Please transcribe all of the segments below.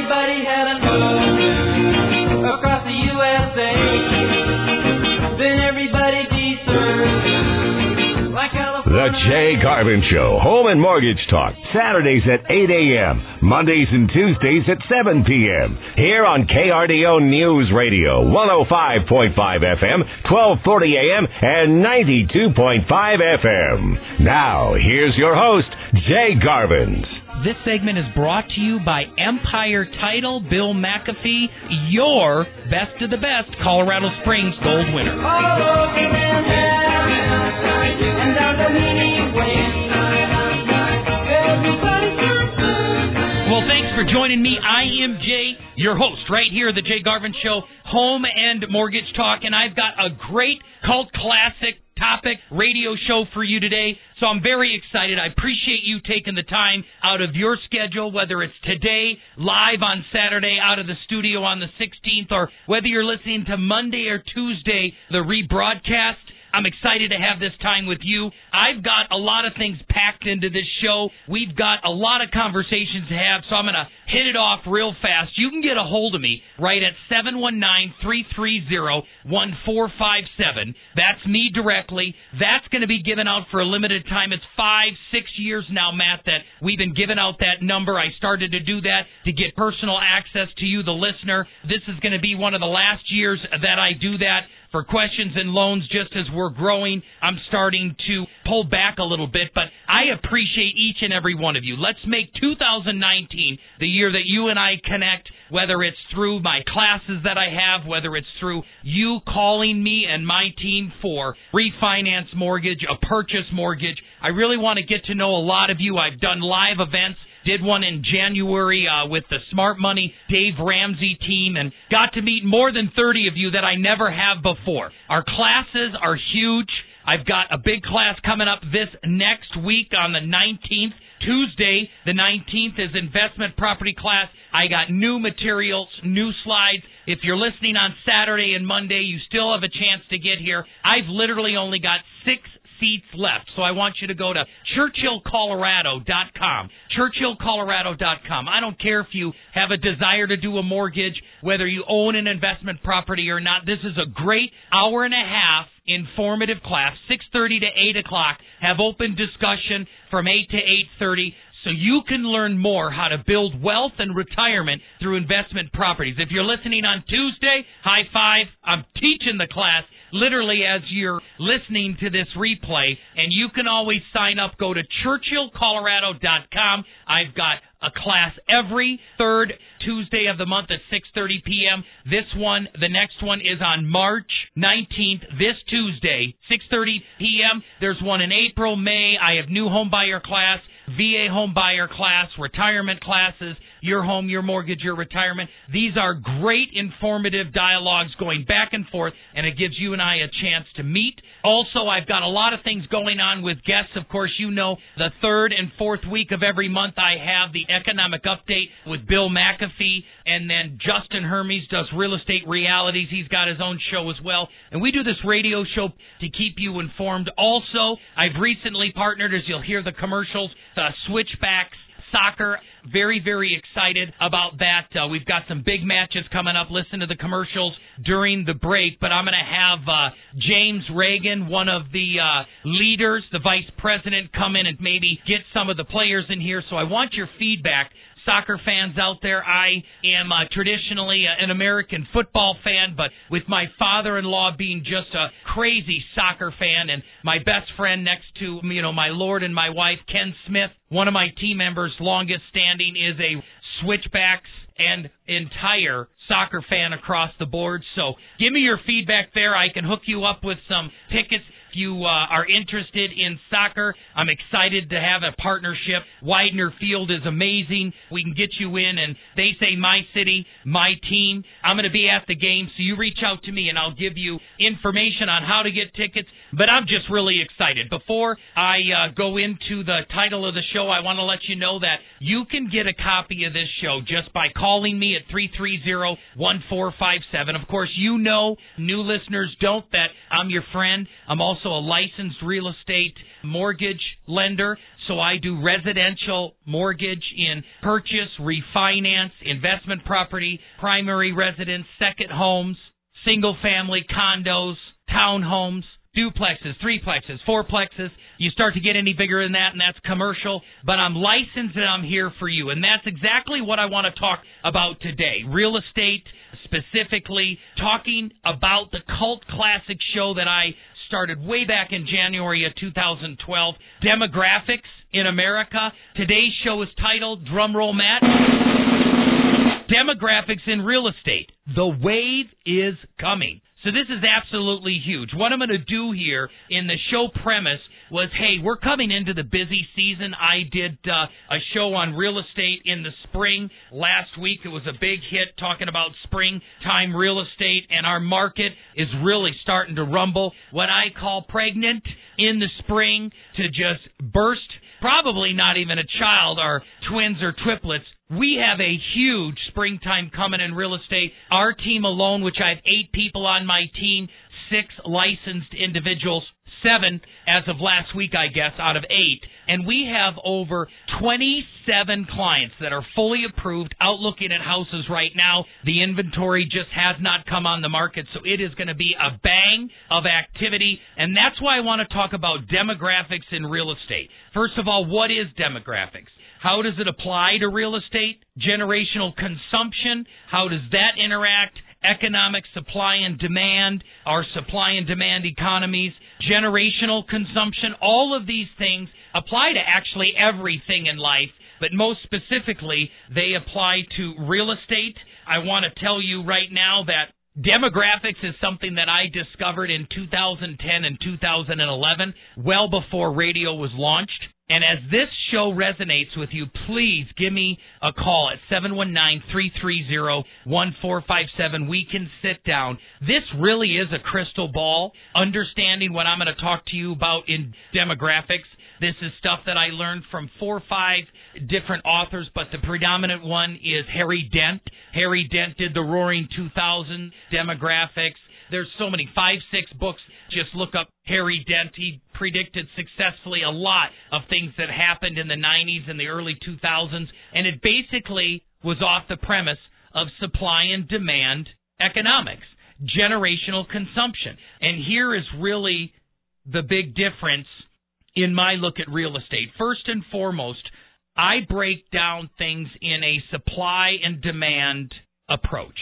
everybody had a move across the USA, then everybody deserved like. The Jay Garvin Show, Home and Mortgage Talk, Saturdays at 8 a.m., Mondays and Tuesdays at 7 p.m. Here on KRDO News Radio, 105.5 FM, 1240 a.m., and 92.5 FM. Now, here's your host, Jay Garvins. This segment is brought to you by Empire Title, Bill McAfee, your best of the best Colorado Springs gold winner. Well, thanks for joining me. I am Jay, your host, right here, at the Jay Garvin Show, Home and Mortgage Talk, and I've got a great cult classic topic radio show for you today. So I'm very excited. I appreciate you taking the time out of your schedule, whether it's today, live on Saturday, out of the studio on the 16th, or whether you're listening to Monday or Tuesday, the rebroadcast. I'm excited to have this time with you. I've got a lot of things packed into this show. We've got a lot of conversations to have, so I'm going to hit it off real fast. You can get a hold of me right at 719-330-1457. That's me directly. That's going to be given out for a limited time. It's five, six years now, Matt, that we've been giving out that number. I started to do that to get personal access to you, the listener. This is going to be one of the last years that I do that for questions and loans just as we're growing. I'm starting to pull back a little bit, but I appreciate each and every one of you. Let's make 2019 the year that you and I connect, whether it's through my classes that I have, whether it's through you calling me and my team for refinance mortgage, a purchase mortgage. I really want to get to know a lot of you. I've done live events did one in January uh, with the Smart Money Dave Ramsey team and got to meet more than 30 of you that I never have before. Our classes are huge. I've got a big class coming up this next week on the 19th. Tuesday, the 19th, is investment property class. I got new materials, new slides. If you're listening on Saturday and Monday, you still have a chance to get here. I've literally only got six seats left. So I want you to go to churchillcolorado.com. churchillcolorado.com. I don't care if you have a desire to do a mortgage, whether you own an investment property or not. This is a great hour and a half informative class, 6:30 to 8 o'clock. Have open discussion from 8 to 8:30 so you can learn more how to build wealth and retirement through investment properties. If you're listening on Tuesday, high five. I'm teaching the class literally as you're listening to this replay, and you can always sign up. Go to churchillcolorado.com. I've got a class every third Tuesday of the month at 6:30 p.m. This one, the next one is on March 19th, this Tuesday, 6:30 p.m. There's one in April, May. I have new home buyer class. VA home buyer class, retirement classes, your home, your mortgage, your retirement. These are great informative dialogues going back and forth, and it gives you and I a chance to meet. Also, I've got a lot of things going on with guests. Of course, you know the third and fourth week of every month I have the economic update with Bill McAfee, and then Justin Hermes does real estate realities. He's got his own show as well. And we do this radio show to keep you informed. Also, I've recently partnered, as you'll hear the commercials, uh, Switchbacks soccer. Very, very excited about that. Uh, we've got some big matches coming up. Listen to the commercials during the break. But I'm going to have uh, James Reagan, one of the uh, leaders, the vice president, come in and maybe get some of the players in here. So I want your feedback soccer fans out there. I am uh, traditionally uh, an American football fan, but with my father-in-law being just a crazy soccer fan, and my best friend next to you know my lord and my wife, Ken Smith, one of my team members, longest standing, is a switchbacks and entire soccer fan across the board. So give me your feedback there. I can hook you up with some tickets. If you uh, are interested in soccer, I'm excited to have a partnership. Weidner Field is amazing. We can get you in, and they say my city, my team. I'm going to be at the game, so you reach out to me, and I'll give you information on how to get tickets. But I'm just really excited. Before I uh, go into the title of the show, I want to let you know that you can get a copy of this show just by calling me at 330 1457. Of course, you know, new listeners don't, that I'm your friend. I'm also a licensed real estate mortgage lender. So I do residential mortgage in purchase, refinance, investment property, primary residence, second homes, single family condos, townhomes, duplexes, threeplexes, fourplexes. You start to get any bigger than that, and that's commercial. But I'm licensed and I'm here for you. And that's exactly what I want to talk about today. Real estate, specifically, talking about the cult classic show that I started way back in January of 2012, Demographics in America. Today's show is titled, drumroll Matt, Demographics in Real Estate. The wave is coming. So this is absolutely huge. What I'm going to do here in the show premise was, hey, we're coming into the busy season. I did uh, a show on real estate in the spring last week. It was a big hit talking about springtime real estate, and our market is really starting to rumble. What I call pregnant in the spring to just burst. Probably not even a child, or twins or triplets we have a huge springtime coming in real estate. Our team alone, which I have eight people on my team, six licensed individuals, seven as of last week, I guess, out of eight. And we have over 27 clients that are fully approved out looking at houses right now. The inventory just has not come on the market, so it is going to be a bang of activity. And that's why I want to talk about demographics in real estate. First of all, what is demographics? How does it apply to real estate? Generational consumption, how does that interact? Economic supply and demand, our supply and demand economies, generational consumption, all of these things apply to actually everything in life, but most specifically, they apply to real estate. I want to tell you right now that Demographics is something that I discovered in 2010 and 2011, well before radio was launched. And as this show resonates with you, please give me a call at 719-330-1457. We can sit down. This really is a crystal ball, understanding what I'm going to talk to you about in demographics. This is stuff that I learned from four or five different authors, but the predominant one is Harry Dent. Harry Dent did the Roaring 2000 demographics. There's so many, five, six books. Just look up Harry Dent. He predicted successfully a lot of things that happened in the 90s and the early 2000s. And it basically was off the premise of supply and demand economics, generational consumption. And here is really the big difference in my look at real estate. First and foremost, I break down things in a supply and demand approach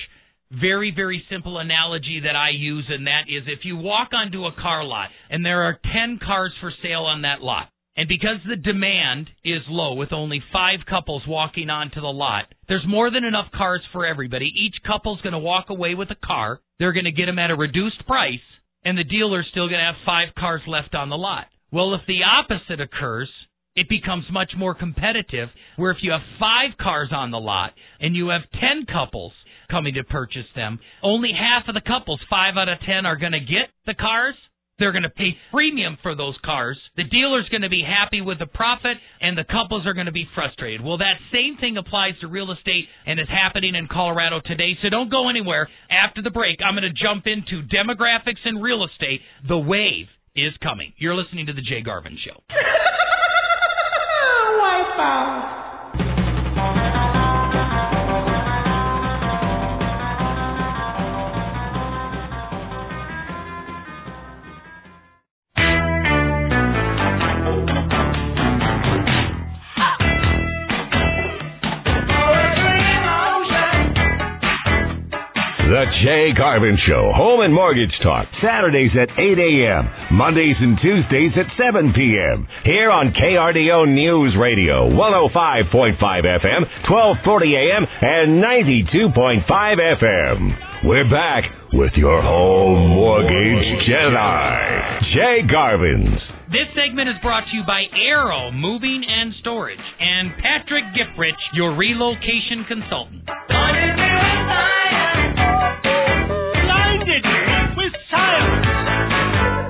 very, very simple analogy that I use, and that is if you walk onto a car lot and there are 10 cars for sale on that lot, and because the demand is low with only five couples walking onto the lot, there's more than enough cars for everybody. Each couple's going to walk away with a car. They're going to get them at a reduced price, and the dealer's still going to have five cars left on the lot. Well, if the opposite occurs, it becomes much more competitive where if you have five cars on the lot and you have 10 couples coming to purchase them. Only half of the couples, five out of ten, are going to get the cars. They're going to pay premium for those cars. The dealer's going to be happy with the profit, and the couples are going to be frustrated. Well, that same thing applies to real estate and is happening in Colorado today. So don't go anywhere. After the break, I'm going to jump into demographics in real estate. The wave is coming. You're listening to The Jay Garvin Show. The Jay Garvin Show, Home and Mortgage Talk, Saturdays at 8 a.m., Mondays and Tuesdays at 7 p.m. Here on KRDO News Radio, 105.5 FM, 1240 a.m., and 92.5 FM. We're back with your home mortgage Jedi, Jay Garvin's. This segment is brought to you by Arrow Moving and Storage and Patrick Giprich, your relocation consultant.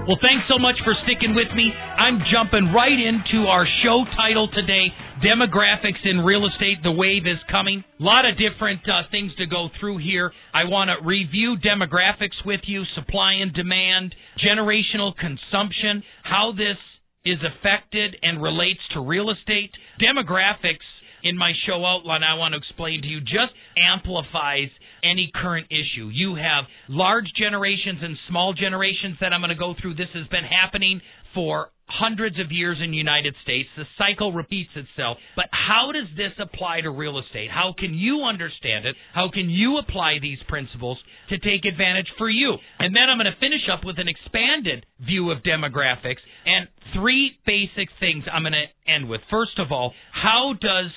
Well, thanks so much for sticking with me. I'm jumping right into our show title today Demographics in Real Estate. The wave is coming. A lot of different uh, things to go through here. I want to review demographics with you supply and demand, generational consumption, how this is affected and relates to real estate. Demographics in my show outline I want to explain to you just amplifies any current issue. You have large generations and small generations that I'm going to go through. This has been happening for hundreds of years in the United States. The cycle repeats itself. But how does this apply to real estate? How can you understand it? How can you apply these principles to take advantage for you? And then I'm going to finish up with an expanded view of demographics and three basic things I'm going to end with. First of all, how does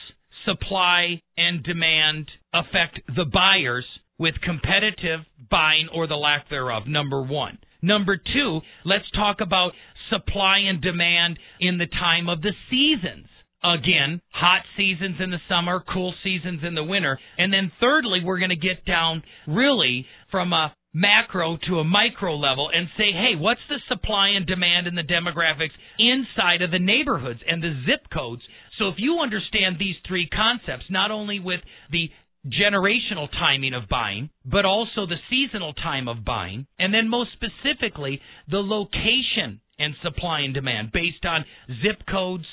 supply and demand affect the buyers with competitive buying or the lack thereof? Number one. Number two, let's talk about supply and demand in the time of the seasons. Again, hot seasons in the summer, cool seasons in the winter. And then thirdly, we're going to get down really from a macro to a micro level and say, hey, what's the supply and demand and the demographics inside of the neighborhoods and the zip codes? So if you understand these three concepts, not only with the generational timing of buying, but also the seasonal time of buying, and then most specifically, the location and supply and demand based on zip codes,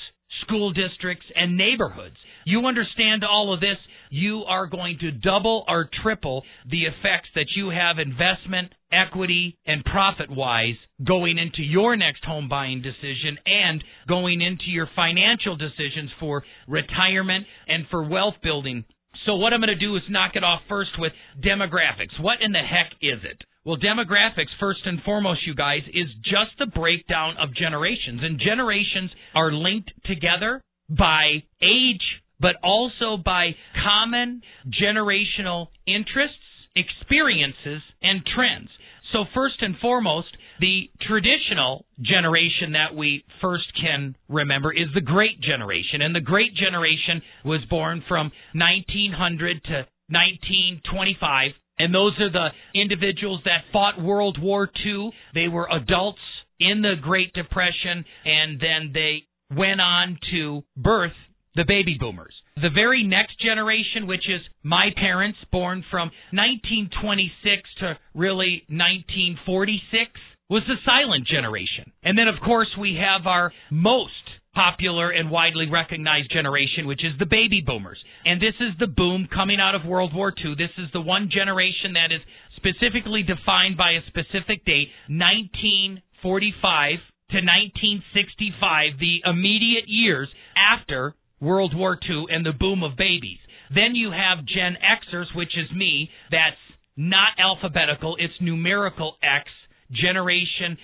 school districts, and neighborhoods. You understand all of this, you are going to double or triple the effects that you have investment, equity, and profit wise going into your next home buying decision and going into your financial decisions for retirement and for wealth building. So, what I'm going to do is knock it off first with demographics. What in the heck is it? Well, demographics, first and foremost, you guys, is just the breakdown of generations. And generations are linked together by age, but also by common generational interests, experiences, and trends. So, first and foremost, the traditional generation that we first can remember is the Great Generation. And the Great Generation was born from 1900 to 1925 and those are the individuals that fought World War II. They were adults in the Great Depression, and then they went on to birth the baby boomers. The very next generation, which is my parents, born from 1926 to really 1946, was the silent generation. And then, of course, we have our most popular and widely recognized generation, which is the baby boomers. And this is the boom coming out of World War II. This is the one generation that is specifically defined by a specific date, 1945 to 1965, the immediate years after World War II and the boom of babies. Then you have Gen Xers, which is me. That's not alphabetical, it's numerical X generation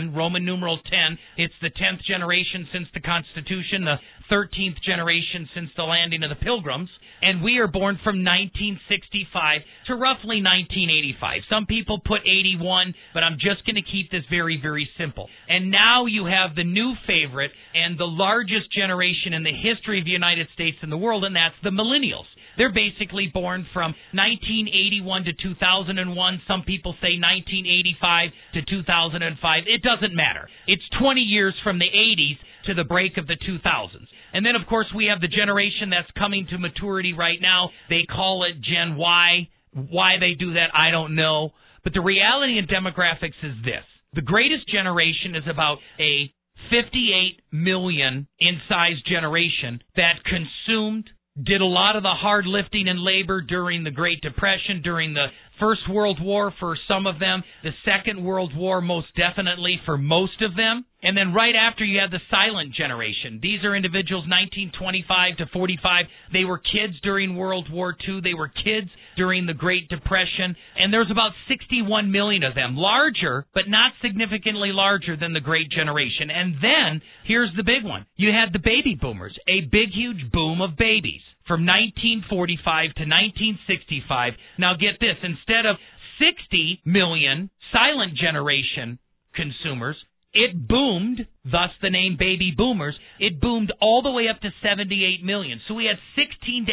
10, Roman numeral 10. It's the 10th generation since the Constitution, the 13th generation since the landing of the Pilgrims. And we are born from 1965 to roughly 1985. Some people put 81, but I'm just going to keep this very, very simple. And now you have the new favorite and the largest generation in the history of the United States and the world, and that's the millennials. They're basically born from 1981 to 2001. Some people say 1985 to 2005. It doesn't matter. It's 20 years from the 80s to the break of the 2000s. And then, of course, we have the generation that's coming to maturity right now. They call it Gen Y. Why they do that, I don't know. But the reality in demographics is this the greatest generation is about a 58 million in size generation that consumed did a lot of the hard lifting and labor during the Great Depression, during the First World War for some of them, the Second World War most definitely for most of them. And then right after you have the silent generation. These are individuals 1925 to 45. They were kids during World War II. They were kids during the Great Depression. And there's about 61 million of them. Larger, but not significantly larger than the Great Generation. And then, here's the big one. You had the baby boomers. A big, huge boom of babies from 1945 to 1965. Now get this, instead of 60 million silent generation consumers, it boomed, thus the name baby boomers. It boomed all the way up to 78 million. So we had 16 to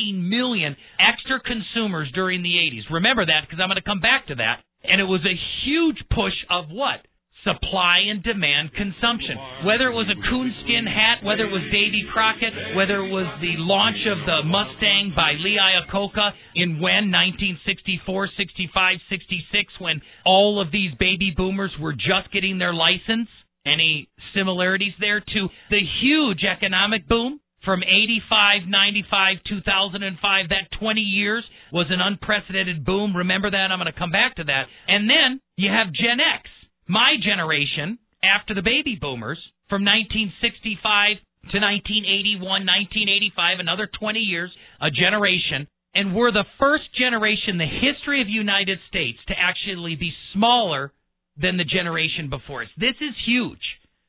18 million extra consumers during the 80s. Remember that because I'm going to come back to that. And it was a huge push of what? Supply and demand consumption. Whether it was a coonskin hat, whether it was Davy Crockett, whether it was the launch of the Mustang by Lee Iacocca in when 1964, 65, 66, when all of these baby boomers were just getting their license. Any similarities there to the huge economic boom from 85, 95, 2005? That 20 years was an unprecedented boom. Remember that? I'm going to come back to that. And then you have Gen X, my generation, after the baby boomers, from 1965 to 1981, 1985, another 20 years, a generation. And we're the first generation in the history of the United States to actually be smaller than the generation before us. This is huge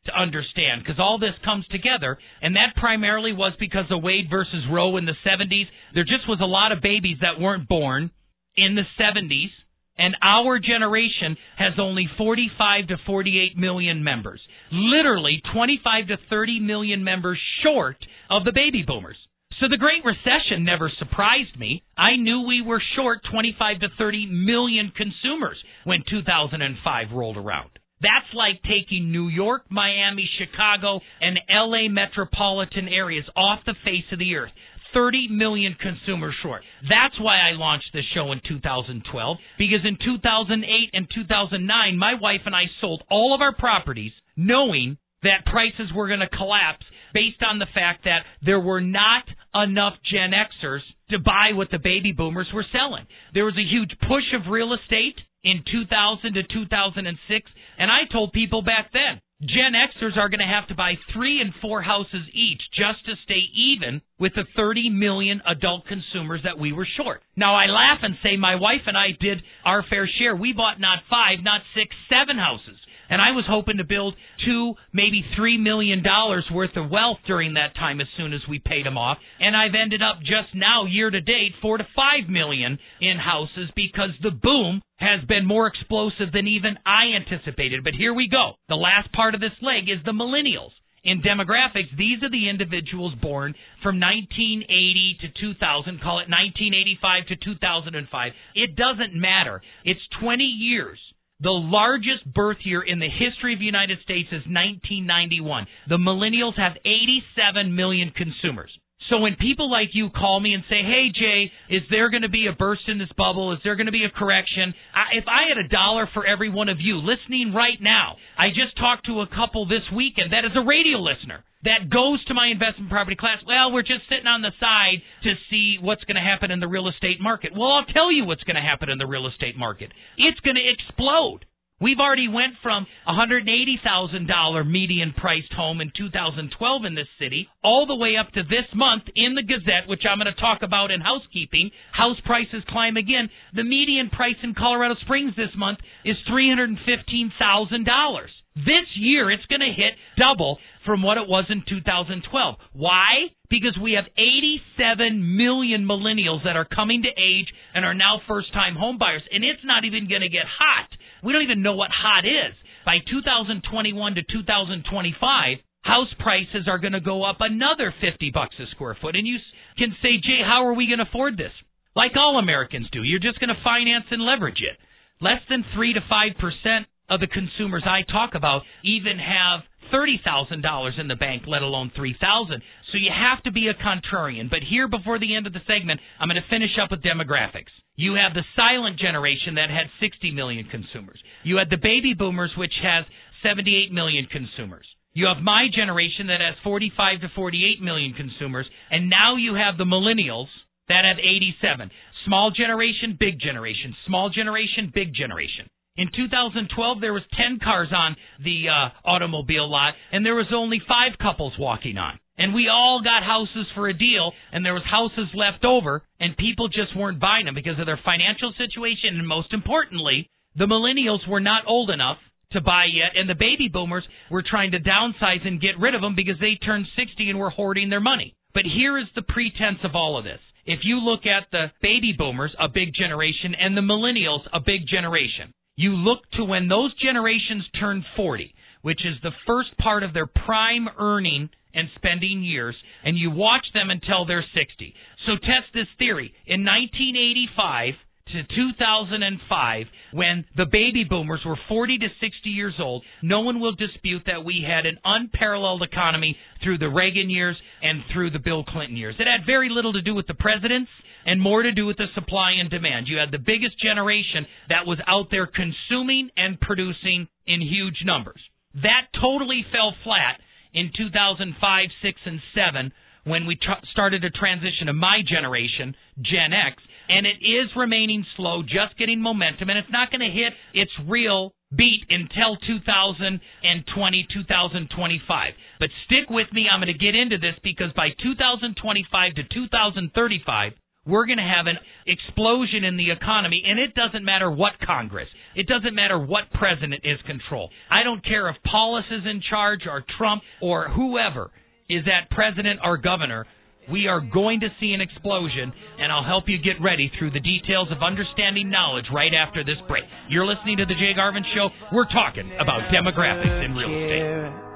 to understand because all this comes together, and that primarily was because of Wade versus Roe in the 70s. There just was a lot of babies that weren't born in the 70s, and our generation has only 45 to 48 million members. Literally 25 to 30 million members short of the baby boomers. So the Great Recession never surprised me. I knew we were short 25 to 30 million consumers when 2005 rolled around. That's like taking New York, Miami, Chicago, and LA metropolitan areas off the face of the earth. 30 million consumers short. That's why I launched this show in 2012 because in 2008 and 2009 my wife and I sold all of our properties knowing that prices were going to collapse based on the fact that there were not enough Gen Xers to buy what the baby boomers were selling. There was a huge push of real estate in 2000 to 2006, and I told people back then, Gen Xers are going to have to buy three and four houses each just to stay even with the 30 million adult consumers that we were short. Now I laugh and say my wife and I did our fair share. We bought not five, not six, seven houses and I was hoping to build two, maybe three million dollars worth of wealth during that time as soon as we paid them off. And I've ended up just now, year to date, four to five million in houses because the boom has been more explosive than even I anticipated. But here we go. The last part of this leg is the millennials. In demographics, these are the individuals born from 1980 to 2000, call it 1985 to 2005. It doesn't matter. It's 20 years the largest birth year in the history of the United States is 1991. The millennials have 87 million consumers. So when people like you call me and say, "Hey Jay, is there going to be a burst in this bubble? Is there going to be a correction?" I, if I had a dollar for every one of you listening right now, I just talked to a couple this weekend that is a radio listener that goes to my investment property class. Well, we're just sitting on the side to see what's going to happen in the real estate market. Well, I'll tell you what's going to happen in the real estate market. It's going to explode. We've already went from $180,000 median priced home in 2012 in this city all the way up to this month in the Gazette, which I'm going to talk about in housekeeping. House prices climb again. The median price in Colorado Springs this month is $315,000. This year, it's going to hit double from what it was in 2012. Why? Because we have 87 million millennials that are coming to age and are now first time homebuyers. And it's not even going to get hot. We don't even know what hot is. By 2021 to 2025, house prices are going to go up another 50 bucks a square foot. And you can say, Jay, how are we going to afford this? Like all Americans do. You're just going to finance and leverage it. Less than 3 to 5% of the consumers I talk about even have thirty thousand dollars in the bank, let alone three thousand. So you have to be a contrarian. But here, before the end of the segment, I'm going to finish up with demographics. You have the silent generation that had 60 million consumers. You had the baby boomers, which has 78 million consumers. You have my generation that has 45 to 48 million consumers, and now you have the millennials that have 87. Small generation, big generation. Small generation, big generation. In 2012, there was 10 cars on the uh, automobile lot, and there was only five couples walking on. And we all got houses for a deal, and there was houses left over, and people just weren't buying them because of their financial situation, and most importantly, the millennials were not old enough to buy yet, and the baby boomers were trying to downsize and get rid of them because they turned 60 and were hoarding their money. But here is the pretense of all of this. If you look at the baby boomers, a big generation, and the millennials, a big generation, you look to when those generations turn 40, which is the first part of their prime earning and spending years, and you watch them until they're 60. So test this theory. In 1985 to 2005, when the baby boomers were 40 to 60 years old, no one will dispute that we had an unparalleled economy through the Reagan years and through the Bill Clinton years. It had very little to do with the presidents and more to do with the supply and demand. You had the biggest generation that was out there consuming and producing in huge numbers. That totally fell flat in 2005, 6, and 7 when we tr- started to transition to my generation, Gen X, and it is remaining slow, just getting momentum, and it's not going to hit its real beat until 2020, 2025. But stick with me, I'm going to get into this because by 2025 to 2035, we're going to have an explosion in the economy, and it doesn't matter what Congress, it doesn't matter what president is control. I don't care if Paulus is in charge or Trump or whoever is that president or governor. We are going to see an explosion, and I'll help you get ready through the details of understanding knowledge right after this break. You're listening to The Jay Garvin Show. We're talking about demographics in real estate.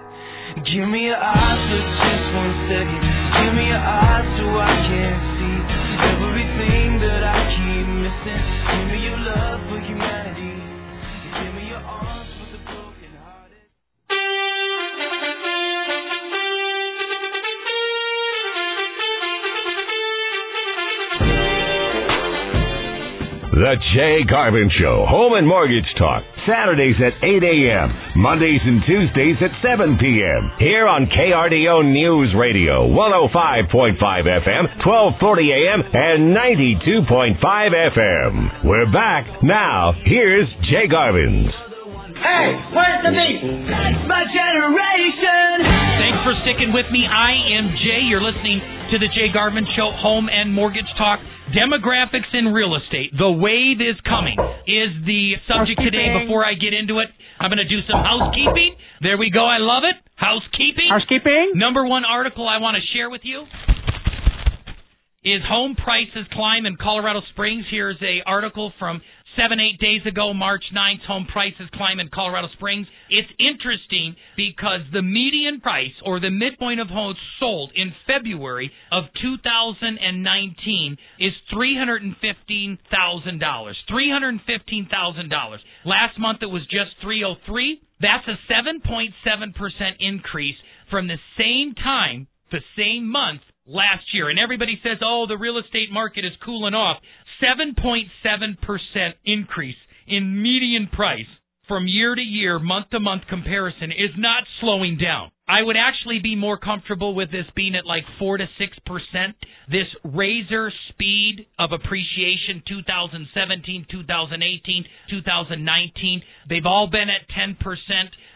Give me your eyes for just one second. Give me your eyes so I can see everything that I keep missing. Give me your love for humanity. The Jay Garvin Show, Home and Mortgage Talk, Saturdays at 8 a.m., Mondays and Tuesdays at 7 p.m. Here on KRDO News Radio, 105.5 FM, 1240 a.m., and 92.5 FM. We're back. Now, here's Jay Garvin's. Hey, where's the beat? That's my generation. Sticking with me. I am Jay. You're listening to the Jay Garvin Show, Home and Mortgage Talk. Demographics in real estate. The wave is coming is the subject today. Before I get into it, I'm going to do some housekeeping. There we go. I love it. Housekeeping. Housekeeping? Number one article I want to share with you is home prices climb in Colorado Springs. Here's a article from seven, eight days ago, March 9th, home prices climb in Colorado Springs. It's interesting because the median price or the midpoint of homes sold in February of 2019 is $315,000. $315,000. Last month it was just 303. That's a 7.7% increase from the same time, the same month last year. And everybody says, oh, the real estate market is cooling off. 7.7% increase in median price from year to year, month to month comparison is not slowing down. I would actually be more comfortable with this being at like 4 to 6%. This razor speed of appreciation 2017, 2018, 2019, they've all been at 10%.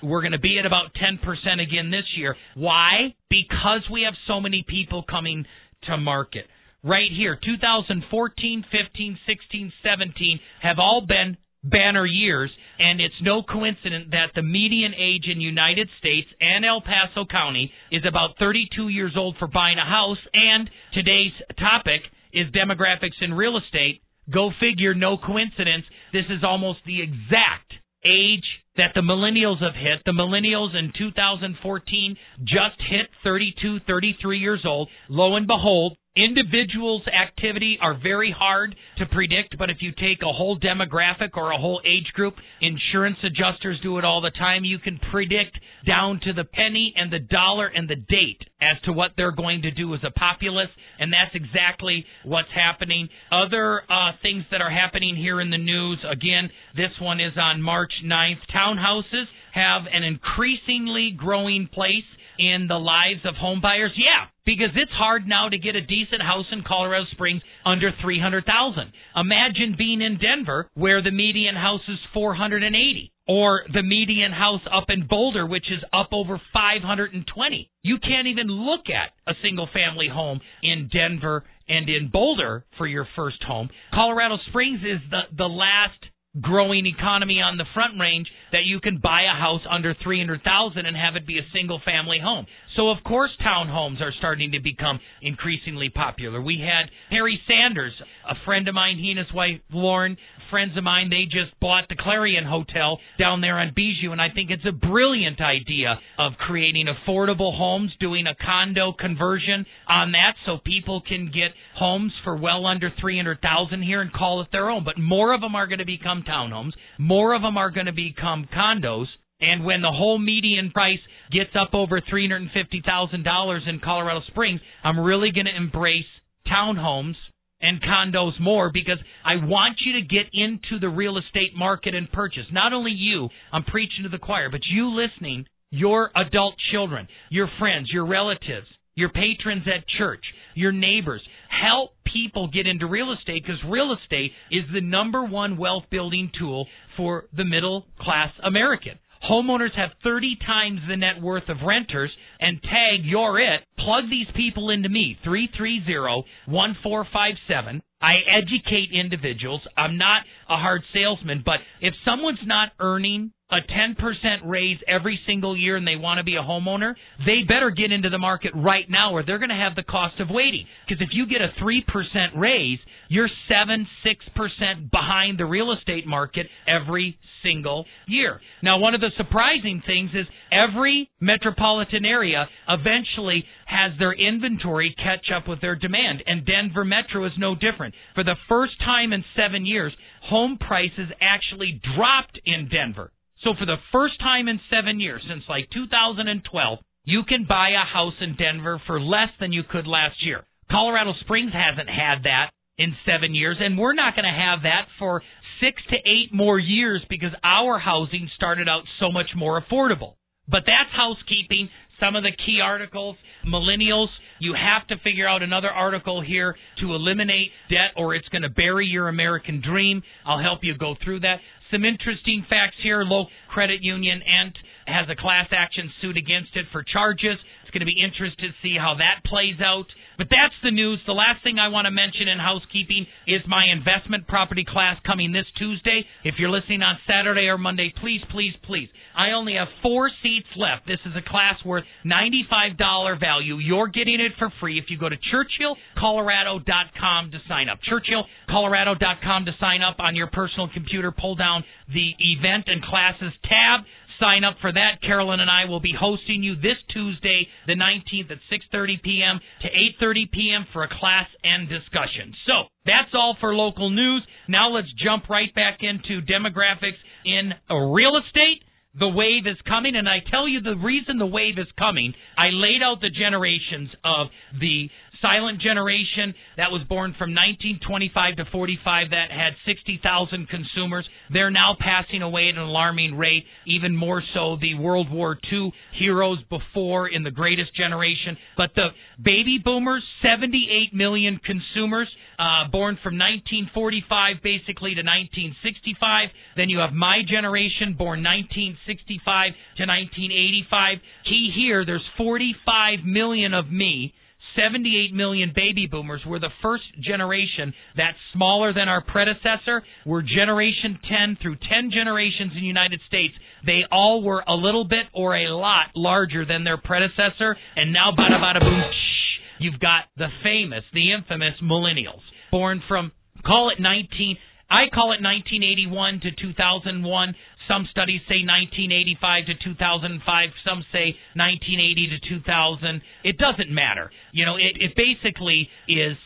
We're going to be at about 10% again this year. Why? Because we have so many people coming to market right here 2014 15 16 17 have all been banner years and it's no coincidence that the median age in United States and El Paso County is about 32 years old for buying a house and today's topic is demographics in real estate go figure no coincidence this is almost the exact age that the millennials have hit. The millennials in 2014 just hit 32, 33 years old. Lo and behold, individuals' activity are very hard to predict, but if you take a whole demographic or a whole age group, insurance adjusters do it all the time, you can predict down to the penny and the dollar and the date as to what they're going to do as a populace, and that's exactly what's happening. Other uh, things that are happening here in the news, again, this one is on March 9th. Townhouses have an increasingly growing place in the lives of home buyers? Yeah, because it's hard now to get a decent house in Colorado Springs under 300,000. Imagine being in Denver where the median house is 480 or the median house up in Boulder which is up over 520. You can't even look at a single family home in Denver and in Boulder for your first home. Colorado Springs is the the last growing economy on the front range that you can buy a house under 300,000 and have it be a single family home. So of course townhomes are starting to become increasingly popular. We had Harry Sanders, a friend of mine, he and his wife Lauren, friends of mine, they just bought the Clarion Hotel down there on Bijou and I think it's a brilliant idea of creating affordable homes, doing a condo conversion on that so people can get homes for well under 300,000 here and call it their own. But more of them are going to become townhomes. More of them are going to become condos. And when the whole median price gets up over $350,000 in Colorado Springs, I'm really going to embrace townhomes and condos more because I want you to get into the real estate market and purchase. Not only you, I'm preaching to the choir, but you listening your adult children, your friends, your relatives, your patrons at church, your neighbors. Help people get into real estate because real estate is the number one wealth building tool for the middle class American. Homeowners have 30 times the net worth of renters, and tag you're it. Plug these people into me, 330-1457. I educate individuals. I'm not a hard salesman, but if someone's not earning a 10% raise every single year and they want to be a homeowner, they better get into the market right now or they're going to have the cost of waiting. Because if you get a 3% raise, you're 7, 6% behind the real estate market every single year. Now, one of the surprising things is every metropolitan area eventually has their inventory catch up with their demand, and Denver Metro is no different. For the first time in seven years, home prices actually dropped in Denver. So for the first time in seven years, since like 2012, you can buy a house in Denver for less than you could last year. Colorado Springs hasn't had that in seven years, and we're not going to have that for six to eight more years because our housing started out so much more affordable. But that's housekeeping. Some of the key articles, millennials, you have to figure out another article here to eliminate debt or it's going to bury your American dream. I'll help you go through that. Some interesting facts here. Low credit union Ent has a class action suit against it for charges. It's going to be interesting to see how that plays out. But that's the news. The last thing I want to mention in housekeeping is my investment property class coming this Tuesday. If you're listening on Saturday or Monday, please, please, please. I only have four seats left. This is a class worth $95 value. You're getting it for free if you go to churchillcolorado.com to sign up. churchillcolorado.com to sign up on your personal computer. Pull down the event and classes tab sign up for that. Carolyn and I will be hosting you this Tuesday, the 19th at 6:30 p.m. to 8:30 p.m. for a class and discussion. So, that's all for local news. Now let's jump right back into demographics in uh, real estate. The wave is coming, and I tell you the reason the wave is coming. I laid out the generations of the silent generation that was born from 1925 to 45 that had 60,000 consumers. They're now passing away at an alarming rate, even more so the World War II heroes before in the greatest generation. But the baby boomers, 78 million consumers, uh, born from 1945 basically to 1965. Then you have my generation, born 1965 to 1985. Key here, there's 45 million of me 78 million baby boomers were the first generation that's smaller than our predecessor. We're generation 10 through 10 generations in the United States. They all were a little bit or a lot larger than their predecessor. And now, bada bada boom, shh, you've got the famous, the infamous millennials, born from, call it 19, I call it 1981 to 2001. Some studies say 1985 to 2005. Some say 1980 to 2000. It doesn't matter. You know, it, it basically is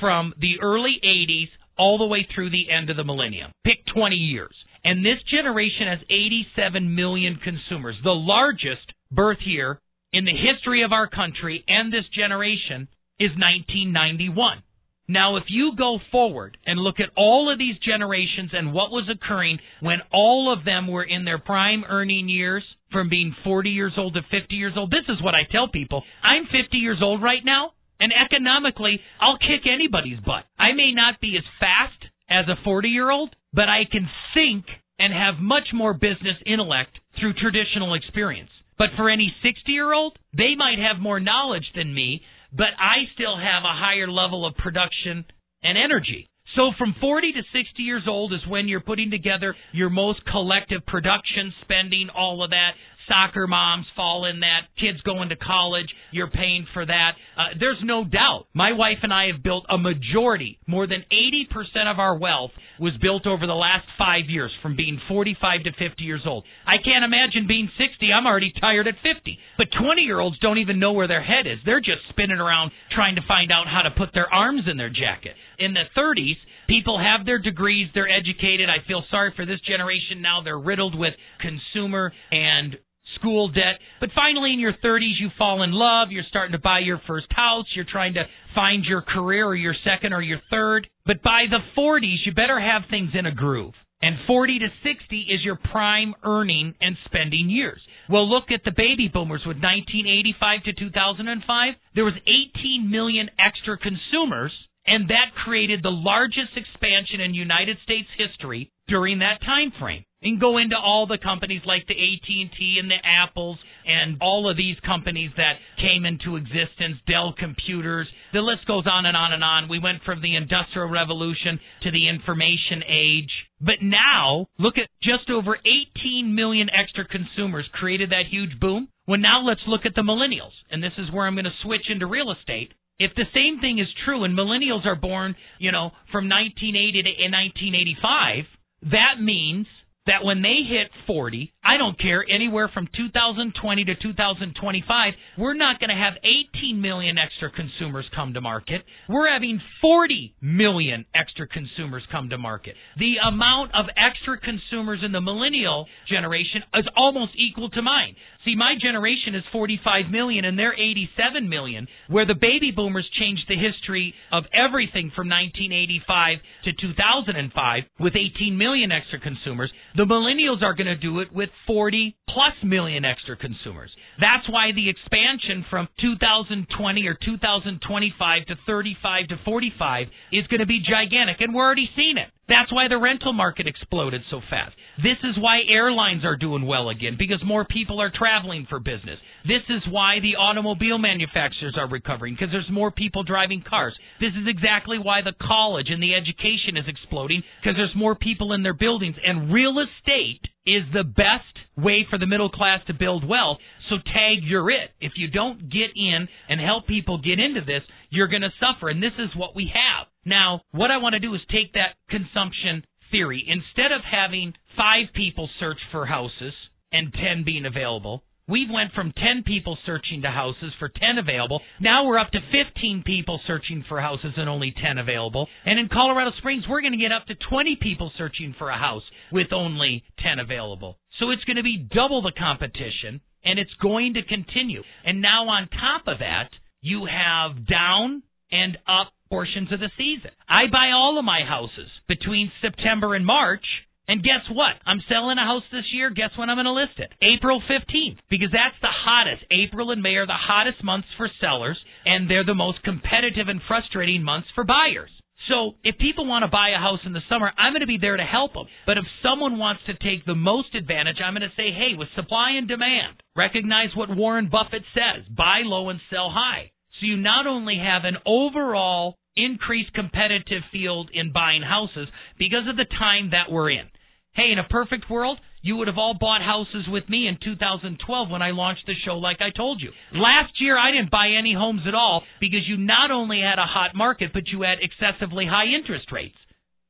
from the early 80s all the way through the end of the millennium. Pick 20 years. And this generation has 87 million consumers, the largest birth year in the history of our country and this generation is 1991. Now, if you go forward and look at all of these generations and what was occurring when all of them were in their prime earning years, from being 40 years old to 50 years old, this is what I tell people. I'm 50 years old right now, and economically, I'll kick anybody's butt. I may not be as fast as a 40 year old, but I can think and have much more business intellect through traditional experience. But for any 60 year old, they might have more knowledge than me, but I still have a higher level of production and energy. So from 40 to 60 years old is when you're putting together your most collective production spending, all of that soccer moms fall in that, kids going to college, you're paying for that. Uh, there's no doubt. My wife and I have built a majority, more than 80% of our wealth was built over the last five years from being 45 to 50 years old. I can't imagine being 60. I'm already tired at 50. But 20 year olds don't even know where their head is. They're just spinning around trying to find out how to put their arms in their jacket. In the 30s, people have their degrees, they're educated. I feel sorry for this generation now. They're riddled with consumer and school debt. But finally, in your 30s, you fall in love. You're starting to buy your first house. You're trying to find your career or your second or your third. But by the 40s, you better have things in a groove. And 40 to 60 is your prime earning and spending years. Well, look at the baby boomers with 1985 to 2005. There was 18 million extra consumers, and that created the largest expansion in United States history during that time frame. And go into all the companies like the AT&T and the Apples and all of these companies that came into existence, Dell Computers. The list goes on and on and on. We went from the Industrial Revolution to the Information Age. But now, look at just over 18 million extra consumers created that huge boom. Well, now let's look at the millennials. And this is where I'm going to switch into real estate. If the same thing is true and millennials are born, you know, from 1980 to 1985, that means that when they hit 40, I don't care, anywhere from 2020 to 2025, we're not going to have 18 million extra consumers come to market. We're having 40 million extra consumers come to market. The amount of extra consumers in the millennial generation is almost equal to mine. See, my generation is 45 million and they're 87 million, where the baby boomers changed the history of everything from 1985 to 2005 with 18 million extra consumers. The millennials are going to do it with 40 plus million extra consumers. That's why the expansion from 2020 or 2025 to 35 to 45 is going to be gigantic, and we're already seeing it. That's why the rental market exploded so fast. This is why airlines are doing well again because more people are traveling for business. This is why the automobile manufacturers are recovering because there's more people driving cars. This is exactly why the college and the education is exploding because there's more people in their buildings and real estate is the best way for the middle class to build wealth. So tag you're it. If you don't get in and help people get into this, you're going to suffer. And this is what we have. Now, what I want to do is take that consumption theory. Instead of having five people search for houses and 10 being available, we went from 10 people searching to houses for 10 available. Now we're up to 15 people searching for houses and only 10 available. And in Colorado Springs, we're going to get up to 20 people searching for a house with only 10 available. So it's going to be double the competition and it's going to continue. And now on top of that, you have down and up portions of the season. I buy all of my houses between September and March. And guess what? I'm selling a house this year. Guess when I'm going to list it? April 15th. Because that's the hottest. April and May are the hottest months for sellers, and they're the most competitive and frustrating months for buyers. So if people want to buy a house in the summer, I'm going to be there to help them. But if someone wants to take the most advantage, I'm going to say, hey, with supply and demand, recognize what Warren Buffett says buy low and sell high. So you not only have an overall increased competitive field in buying houses because of the time that we're in. Hey, in a perfect world, you would have all bought houses with me in 2012 when I launched the show, like I told you. Last year, I didn't buy any homes at all because you not only had a hot market, but you had excessively high interest rates.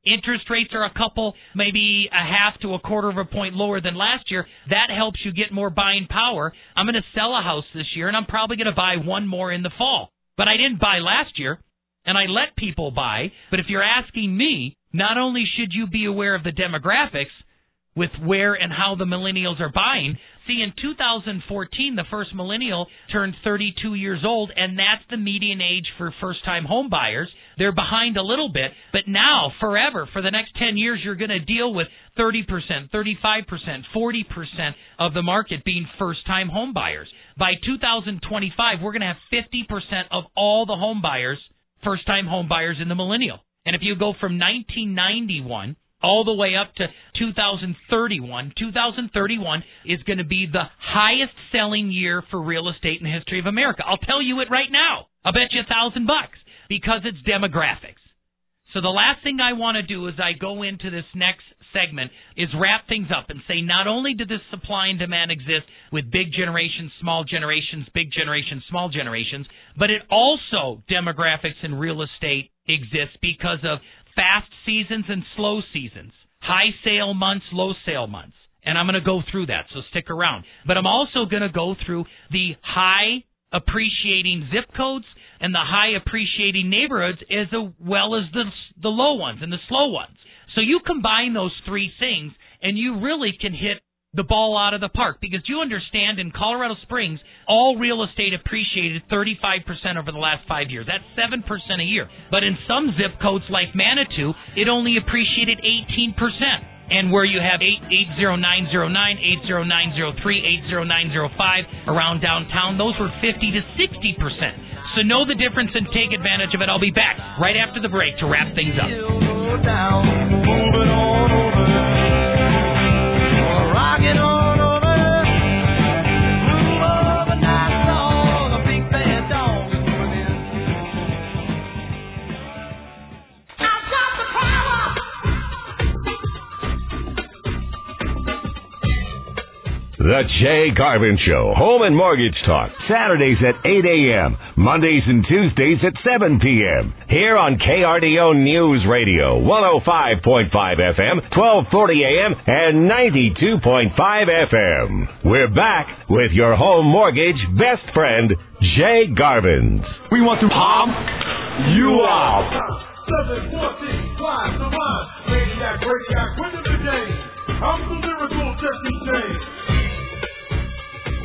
Interest rates are a couple, maybe a half to a quarter of a point lower than last year. That helps you get more buying power. I'm going to sell a house this year, and I'm probably going to buy one more in the fall. But I didn't buy last year, and I let people buy. But if you're asking me, not only should you be aware of the demographics, with where and how the millennials are buying. See, in 2014, the first millennial turned 32 years old, and that's the median age for first time home buyers. They're behind a little bit, but now, forever, for the next 10 years, you're going to deal with 30%, 35%, 40% of the market being first time home buyers. By 2025, we're going to have 50% of all the home buyers, first time home buyers in the millennial. And if you go from 1991 all the way up to 2031. 2031 is going to be the highest selling year for real estate in the history of America. I'll tell you it right now. I'll bet you a thousand bucks because it's demographics. So the last thing I want to do is I go into this next segment is wrap things up and say not only did this supply and demand exist with big generations, small generations, big generations, small generations, but it also demographics in real estate exists because of fast seasons and slow seasons, high sale months, low sale months. And I'm going to go through that, so stick around. But I'm also going to go through the high appreciating zip codes and the high appreciating neighborhoods as well as the the low ones and the slow ones. So you combine those three things and you really can hit the ball out of the park because you understand in Colorado Springs, all real estate appreciated 35% over the last five years. That's 7% a year. But in some zip codes like Manitou, it only appreciated 18%. And where you have 80909, 80903, 80905 around downtown, those were 50 to 60 percent. So know the difference and take advantage of it. I'll be back right after the break to wrap things up. The Jay Garvin Show, Home and Mortgage Talk, Saturdays at 8 a.m., Mondays and Tuesdays at 7 p.m. Here on KRDO News Radio, 105.5 FM, 1240 a.m., and 92.5 FM. We're back with your home mortgage best friend, Jay Garvin. We want to palm you out. 714, fly the rhyme. Maniac, radiac, winning the game. I'm the lyrical Jesse James.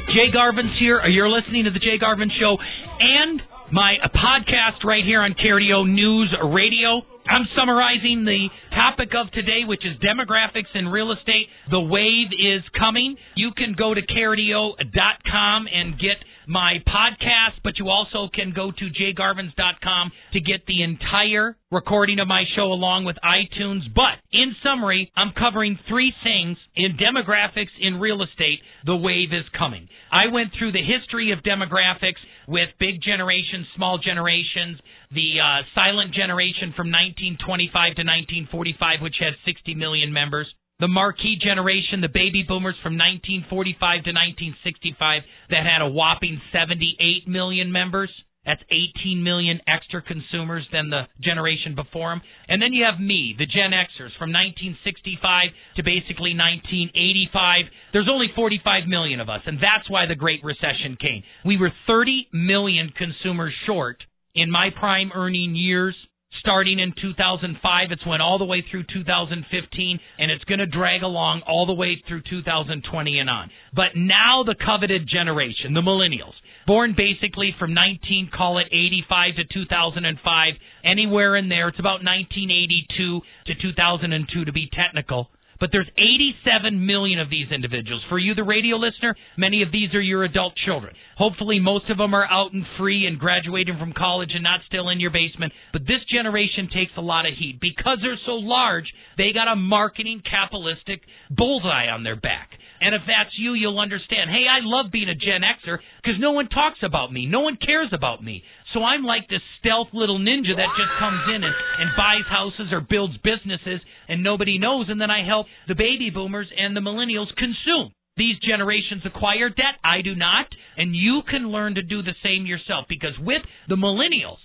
Jay Garvin's here. You're listening to the Jay Garvin Show and my podcast right here on KRDO News Radio. I'm summarizing the topic of today, which is demographics in real estate. The wave is coming. You can go to KRDO.com and get my podcast, but you also can go to jgarvins.com to get the entire recording of my show along with iTunes. But in summary, I'm covering three things in demographics in real estate. The wave is coming. I went through the history of demographics with big generations, small generations, the uh, silent generation from 1925 to 1945, which has 60 million members the marquee generation, the baby boomers from 1945 to 1965 that had a whopping 78 million members. That's 18 million extra consumers than the generation before them. And then you have me, the Gen Xers, from 1965 to basically 1985. There's only 45 million of us, and that's why the Great Recession came. We were 30 million consumers short in my prime earning years starting in 2005. It's went all the way through 2015, and it's going to drag along all the way through 2020 and on. But now the coveted generation, the millennials, born basically from 19, call it 85 to 2005, anywhere in there. It's about 1982 to 2002 to be technical. But there's 87 million of these individuals. For you, the radio listener, many of these are your adult children. Hopefully, most of them are out and free and graduating from college and not still in your basement. But this generation takes a lot of heat. Because they're so large, they got a marketing capitalistic bullseye on their back. And if that's you, you'll understand. Hey, I love being a Gen Xer because no one talks about me. No one cares about me. So I'm like this stealth little ninja that just comes in and, and buys houses or builds businesses and nobody knows. And then I help the baby boomers and the millennials consume. These generations acquire debt. I do not. And you can learn to do the same yourself because with the millennials,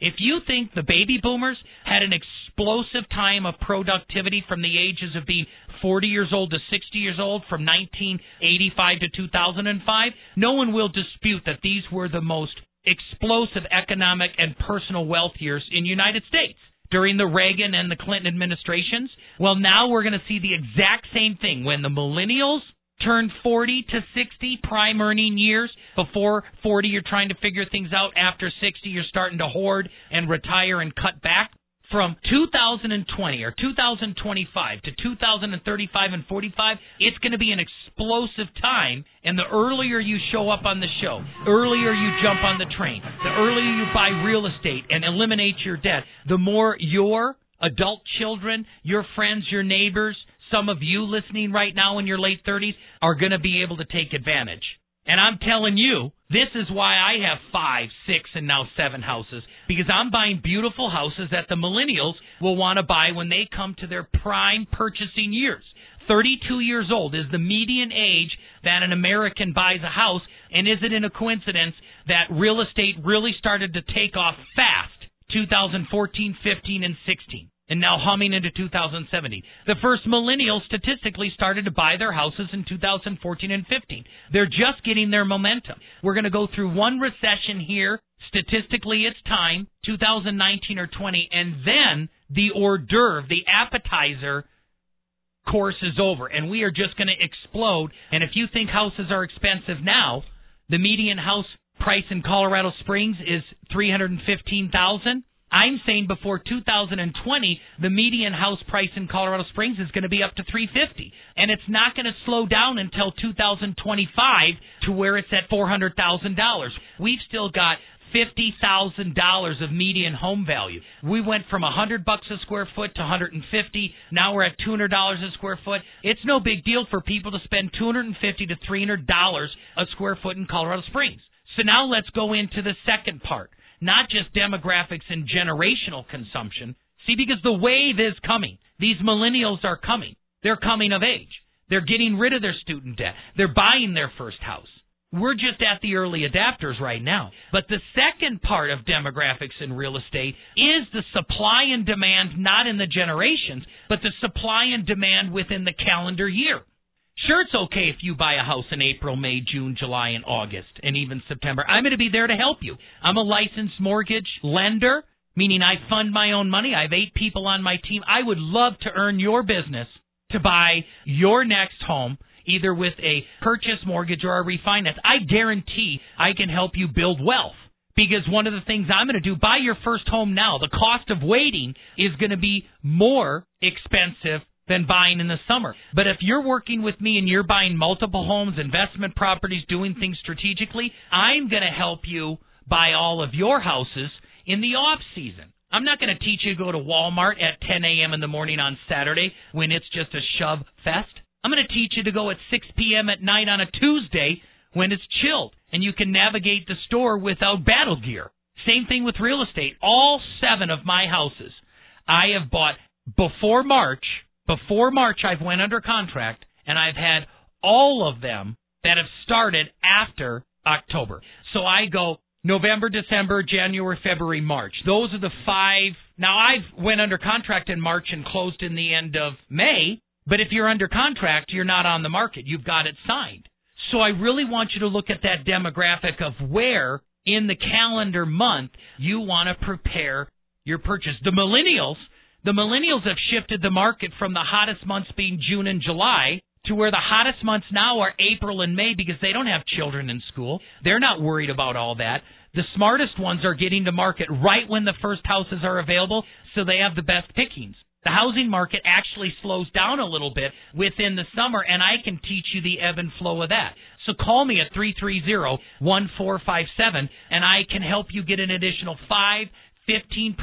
if you think the baby boomers had an explosive time of productivity from the ages of being 40 years old to 60 years old from 1985 to 2005, no one will dispute that these were the most explosive economic and personal wealth years in United States during the Reagan and the Clinton administrations. Well, now we're going to see the exact same thing when the millennials turn 40 to 60 prime earning years. Before 40, you're trying to figure things out. After 60, you're starting to hoard and retire and cut back from 2020 or 2025 to 2035 and 45, it's going to be an explosive time. And the earlier you show up on the show, earlier you jump on the train, the earlier you buy real estate and eliminate your debt, the more your adult children, your friends, your neighbors, some of you listening right now in your late 30s are going to be able to take advantage. And I'm telling you, this is why I have five, six, and now seven houses because I'm buying beautiful houses that the millennials will want to buy when they come to their prime purchasing years. 32 years old is the median age that an American buys a house, and is it in a coincidence that real estate really started to take off fast 2014, 15, and 16? And now humming into 2017. The first millennials statistically started to buy their houses in 2014 and 15. They're just getting their momentum. We're going to go through one recession here. Statistically, it's time, 2019 or 20, and then the hors d'oeuvre, the appetizer course is over, and we are just going to explode. And if you think houses are expensive now, the median house price in Colorado Springs is 315,000. I'm saying before 2020, the median house price in Colorado Springs is going to be up to 350, and it's not going to slow down until 2025 to where it's at $400,000. We've still got fifty thousand dollars of median home value. We went from hundred bucks a square foot to hundred and fifty. Now we're at two hundred dollars a square foot. It's no big deal for people to spend two hundred and fifty to three hundred dollars a square foot in Colorado Springs. So now let's go into the second part, not just demographics and generational consumption. See, because the wave is coming. These millennials are coming. They're coming of age. They're getting rid of their student debt. They're buying their first house. We're just at the early adapters right now. But the second part of demographics in real estate is the supply and demand, not in the generations, but the supply and demand within the calendar year. Sure, it's okay if you buy a house in April, May, June, July, and August, and even September. I'm going to be there to help you. I'm a licensed mortgage lender, meaning I fund my own money. I have eight people on my team. I would love to earn your business to buy your next home either with a purchase mortgage or a refinance. I guarantee I can help you build wealth. Because one of the things I'm going to do, buy your first home now. The cost of waiting is going to be more expensive than buying in the summer. But if you're working with me and you're buying multiple homes, investment properties, doing things strategically, I'm going to help you buy all of your houses in the off season. I'm not going to teach you to go to Walmart at 10 a.m. in the morning on Saturday when it's just a shove fest. I'm going to teach you to go at 6 p.m. at night on a Tuesday when it's chilled and you can navigate the store without battle gear. Same thing with real estate. All seven of my houses I have bought before March. Before March, I've went under contract and I've had all of them that have started after October. So I go November, December, January, February, March. Those are the five. Now I've went under contract in March and closed in the end of May, but if you're under contract, you're not on the market. You've got it signed. So I really want you to look at that demographic of where in the calendar month you want to prepare your purchase. The millennials, the millennials have shifted the market from the hottest months being June and July to where the hottest months now are April and May because they don't have children in school. They're not worried about all that. The smartest ones are getting to market right when the first houses are available so they have the best pickings. The housing market actually slows down a little bit within the summer, and I can teach you the ebb and flow of that. So call me at 330-1457, and I can help you get an additional 5 15%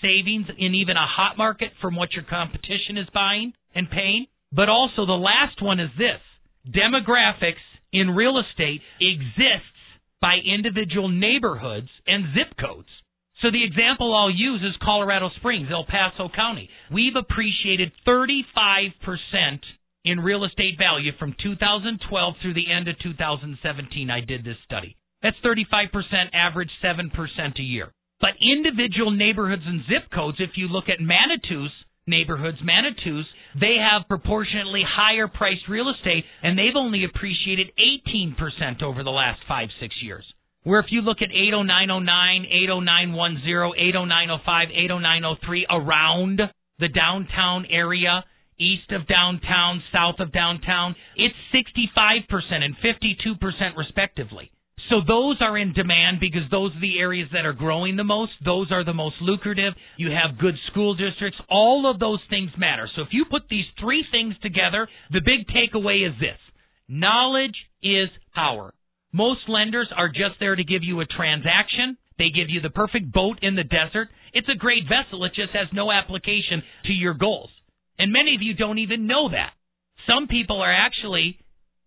savings in even a hot market from what your competition is buying and paying. But also the last one is this. Demographics in real estate exists by individual neighborhoods and zip codes. So the example I'll use is Colorado Springs, El Paso County. We've appreciated 35% in real estate value from 2012 through the end of 2017. I did this study. That's 35% average, 7% a year. But individual neighborhoods and zip codes, if you look at Manitou's neighborhoods, Manitou's, they have proportionately higher priced real estate, and they've only appreciated 18% over the last five, six years. Where if you look at 80909, 80910, 80905, 80903 around the downtown area, east of downtown, south of downtown, it's 65% and 52% respectively. So those are in demand because those are the areas that are growing the most. Those are the most lucrative. You have good school districts. All of those things matter. So if you put these three things together, the big takeaway is this. Knowledge is power. Most lenders are just there to give you a transaction. They give you the perfect boat in the desert. It's a great vessel. It just has no application to your goals. And many of you don't even know that. Some people are actually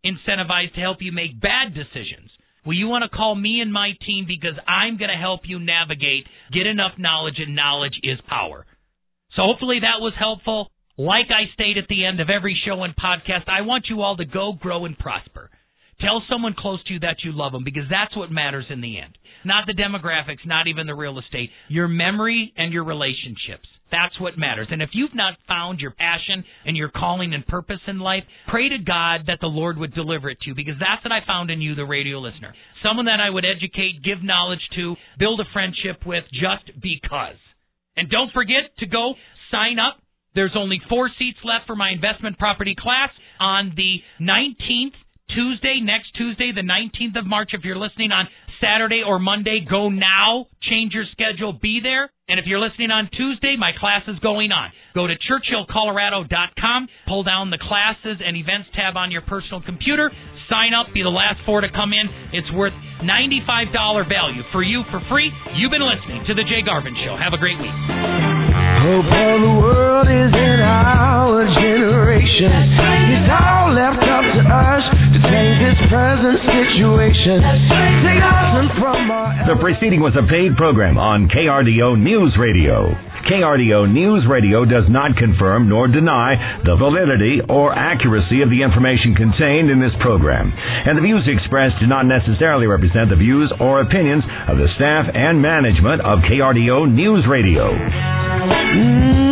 incentivized to help you make bad decisions. Well, you want to call me and my team because I'm going to help you navigate, get enough knowledge, and knowledge is power. So hopefully that was helpful. Like I state at the end of every show and podcast, I want you all to go, grow, and prosper. Tell someone close to you that you love them because that's what matters in the end. Not the demographics, not even the real estate. Your memory and your relationships. That's what matters. And if you've not found your passion and your calling and purpose in life, pray to God that the Lord would deliver it to you because that's what I found in you, the radio listener. Someone that I would educate, give knowledge to, build a friendship with just because. And don't forget to go sign up. There's only four seats left for my investment property class on the 19th Tuesday, next Tuesday, the 19th of March. If you're listening on Saturday or Monday, go now. Change your schedule. Be there. And if you're listening on Tuesday, my class is going on. Go to churchillcolorado.com, pull down the classes and events tab on your personal computer, sign up, be the last four to come in. It's worth $95 value for you for free. You've been listening to The Jay Garvin Show. Have a great week. The world is in our generation. It's all left up to us to change this present situation. Take lesson from our The preceding was a paid program on KRDO News Radio. KRDO News Radio does not confirm nor deny the validity or accuracy of the information contained in this program, and the views expressed do not necessarily represent the views or opinions of the staff and management of KRDO News Radio. Mm-hmm.